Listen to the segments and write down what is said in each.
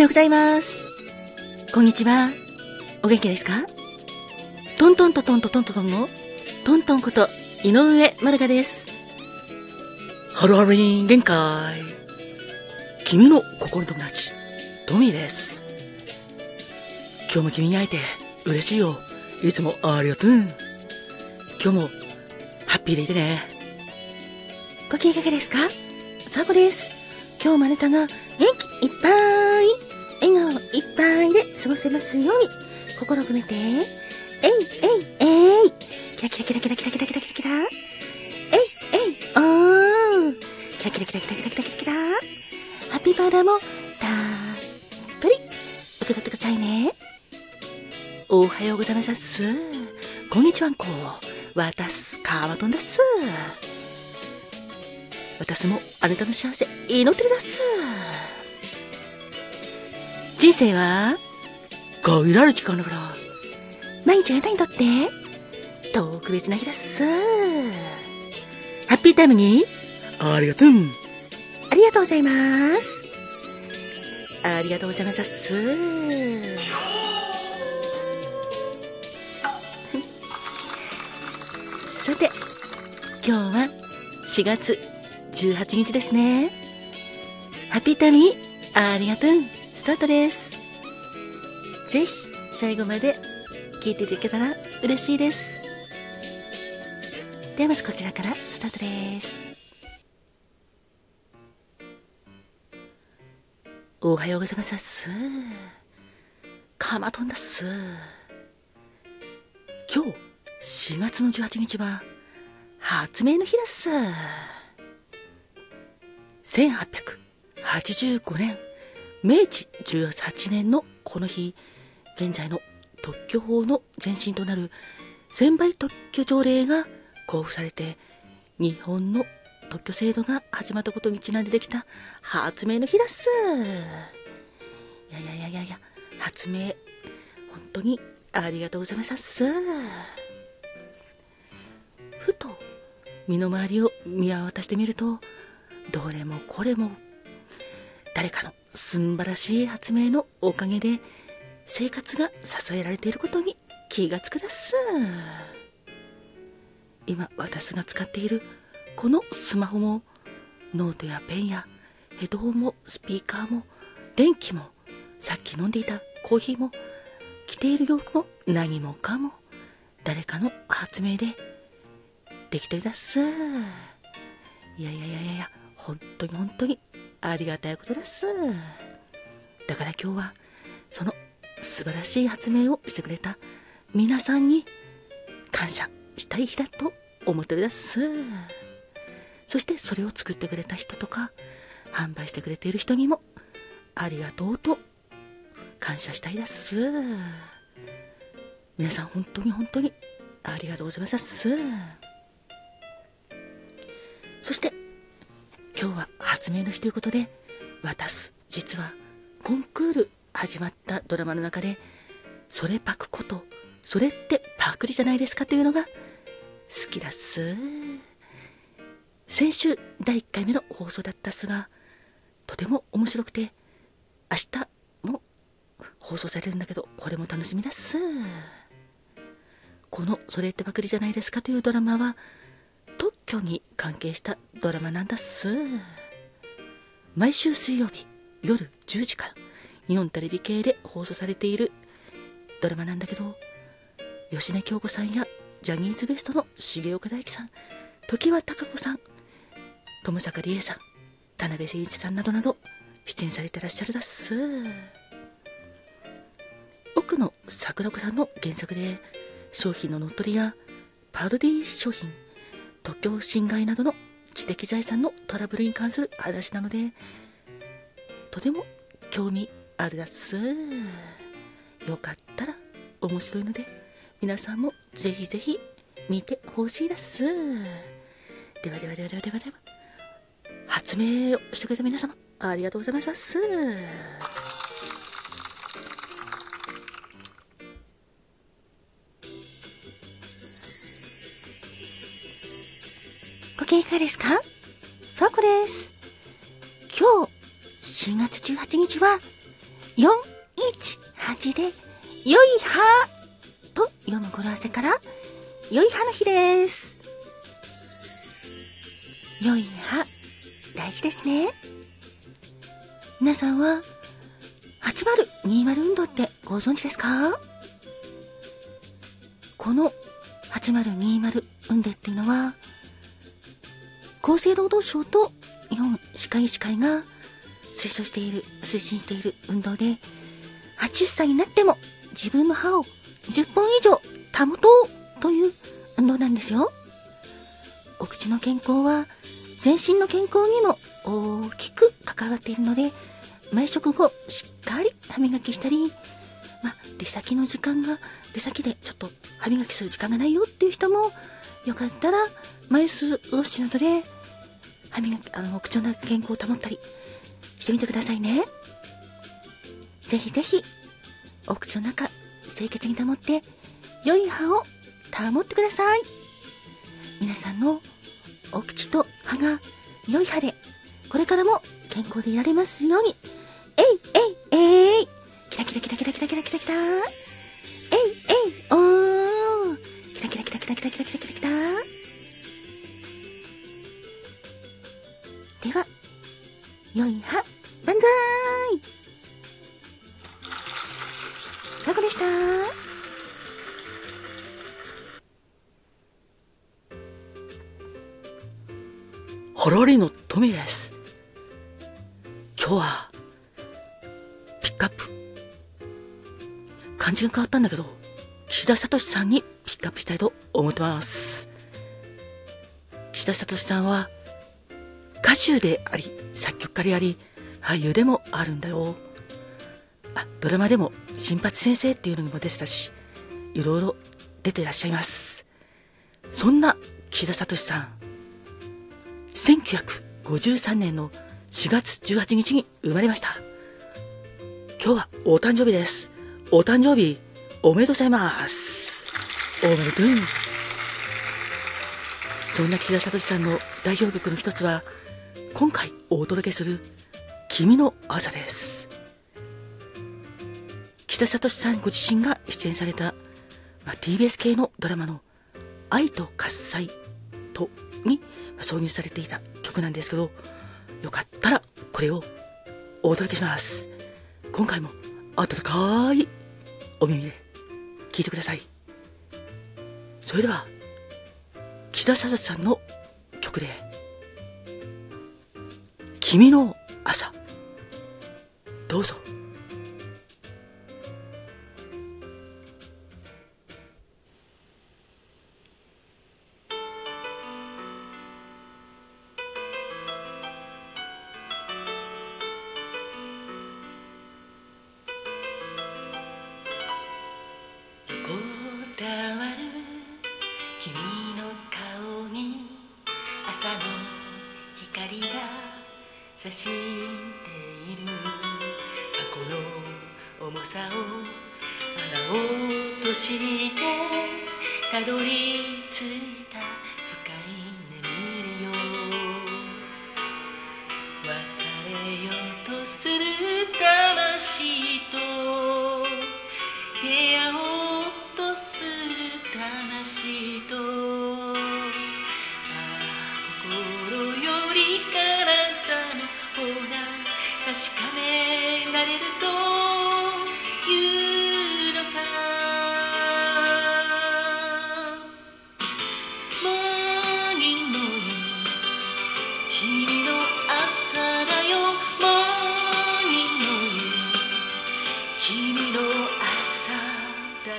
ようございます。こんにちは。お元気ですか？トントントトントトントトンのトントンこと井上まるかです。ハロハロリン限界。君の心の友達、トミーです。今日も君に会えて嬉しいよ。いつもありがとう。今日もハッピーでいてね。ご機嫌いかがですか？さこです。今日もあなたが元気いっぱい、ぱいで過ごせますように、心を込めて、えいえいえい、キラキラキラキラキラキラキラキラ、えいえいおー、キラキラキラキラキラキラキラ、ハッピーパウダーもたっぷり受け取ってくださいね。おはようございます。こんにちはんこ。わたす、かわとんです。私もあなたの幸せ祈ってください。人生は？限られる時間だから、毎日あなたにとって？特別な日です。ハッピータイムに？ありがとう。ありがとうございます。ありがとうございます。さて、今日は4月18日ですね。ハッピータミー、ありがとう。スタートです。ぜひ、最後まで聞いていただけたら嬉しいです。ではまずこちらからスタートです。おはようございます。かまとんだっす。今日、4月の18日は、発明の日です。1885年、明治18年のこの日、現在の特許法の前身となる専売特許条例が交付されて、日本の特許制度が始まったことにちなんでできた発明の日です。いやいやいやいやいや、発明、本当にありがとうございましたっす。ふと、身の回りを見渡してみると、どれもこれも誰かの素晴らしい発明のおかげで生活が支えられていることに気がつくです。今私が使っているこのスマホもノートやペンやヘッドホンもスピーカーも電気もさっき飲んでいたコーヒーも着ている洋服も何もかも誰かの発明でできてるだっすいやいやいやいやいや本当に本当にありがたいことです。だから今日はその素晴らしい発明をしてくれた皆さんに感謝したい日だと思っております。そしてそれを作ってくれた人とか販売してくれている人にもありがとうと感謝したいです。皆さん本当に本当にありがとうございます。そして今日は発明の日ということで、渡す、実はコンクール始まったドラマの中で、それパクこと、それってパクリじゃないですかというのが好きだっす。先週第1回目の放送だったっすが、とても面白くて、明日も放送されるんだけど、これも楽しみだっす。このそれってパクリじゃないですかというドラマは、特許に関係したドラマなんだっす。毎週水曜日夜10時から日本テレビ系で放送されているドラマなんだけど、吉根京子さんやジャニーズ WEST の重岡大樹さん、常盤貴子さん、友坂理恵さん、田辺誠一さんなどなど出演されてらっしゃるだっす。奥の桜子さんの原作で商品の乗っ取りやパロディ商品特許侵害などの知的財産のトラブルに関する話なので、とても興味あるだっす。よかったら面白いので、皆さんもぜひぜひ見てほしいです。ではではではではではでは、発明をしてくれた皆様、ありがとうございますす。元気ですか？ファコです。今日、4月18日は、418で、良い歯と読む語呂合わせから、良い歯の日です。良い歯、大事ですね。皆さんは、8020運動ってご存知ですか？この8020運動っていうのは、厚生労働省と日本歯科医師会が推奨している、推進している運動で、80歳になっても自分の歯を10本以上保とうという運動なんですよ。お口の健康は全身の健康にも大きく関わっているので、毎食後しっかり歯磨きしたり、まあ、出先の時間が、出先でちょっと歯磨きする時間がないよっていう人も、よかったら、枚数ウォッシュなどで、歯磨き、あの、お口の健康を保ったりしてみてくださいね。ぜひぜひ、お口の中、清潔に保って、良い歯を保ってください。皆さんのお口と歯が良い歯で、これからも健康でいられますように。えいえいえいキラキラキラキラキラキラキラキラロリのトミです。今日は、ピックアップ。漢字が変わったんだけど、岸田聡さんにピックアップしたいと思ってます。岸田聡さんは、歌手であり、作曲家であり、俳優でもあるんだよ。あ、ドラマでも、新八先生っていうのにも出てたし、いろいろ出てらっしゃいます。そんな岸田聡さん、1953年の4月18日に生まれました。今日はお誕生日です。お誕生日、おめでとうございます。おめでとう。そんな岸田聡さんの代表曲の一つは、今回お届けする、君の朝です。岸田聡さんご自身が出演された、まあ、TBS 系のドラマの愛と喝采とに挿入されていた曲なんですけど、よかったらこれをお届けします。今回も温かいお耳で聞いてください。それでは、木田沙さんの曲で、君の朝、どうぞ。としてたどり着いた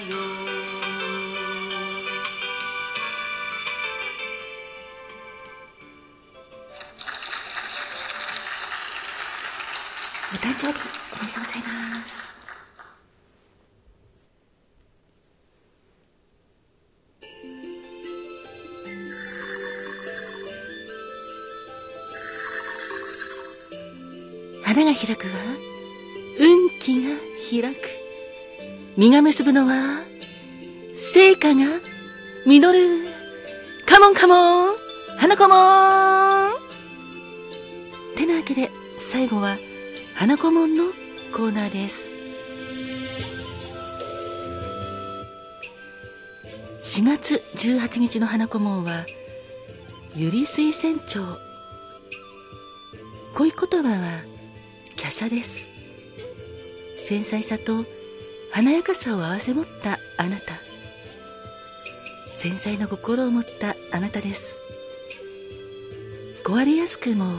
よお誕生日おめでとうございます。花が開くは運気が開く。実が結ぶのは、成果が実る。カモンカモン花子もんてなわけで最後は花子もんのコーナーです。4月18日の花子もんは、ゆり水仙町。恋言葉は、華奢です。繊細さと華やかさを併せ持ったあなた。繊細な心を持ったあなたです。壊れやすくも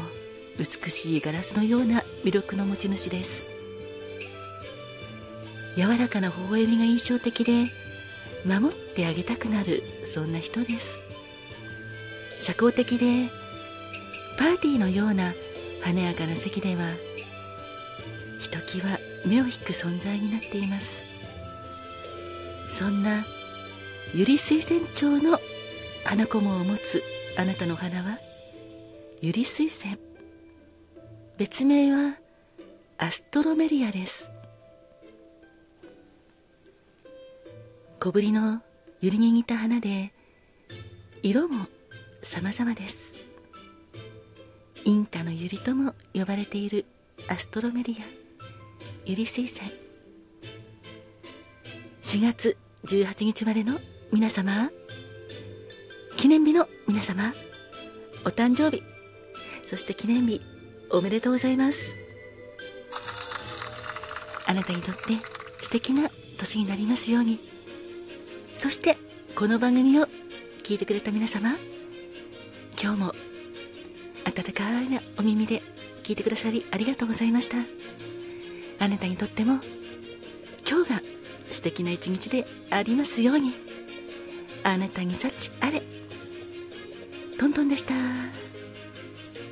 美しいガラスのような魅力の持ち主です。柔らかな微笑みが印象的で、守ってあげたくなる、そんな人です。社交的で、パーティーのような華やかな席では、目を引く存在になっています。そんな、ゆり水仙町の花子もを持つあなたの花は、ゆり水仙。別名は、アストロメリアです。小ぶりのゆりに似た花で色も様々ですインカのユリとも呼ばれているアストロメリアユリ水仙4月18日までの皆様。記念日の皆様。お誕生日。そして記念日おめでとうございます。あなたにとって素敵な年になりますように。そしてこの番組を聞いてくれた皆様。今日も温かいなお耳で聞いてくださりありがとうございました。あなたにとっても今日が素敵な一日でありますようにあなたに幸あれトントンでした。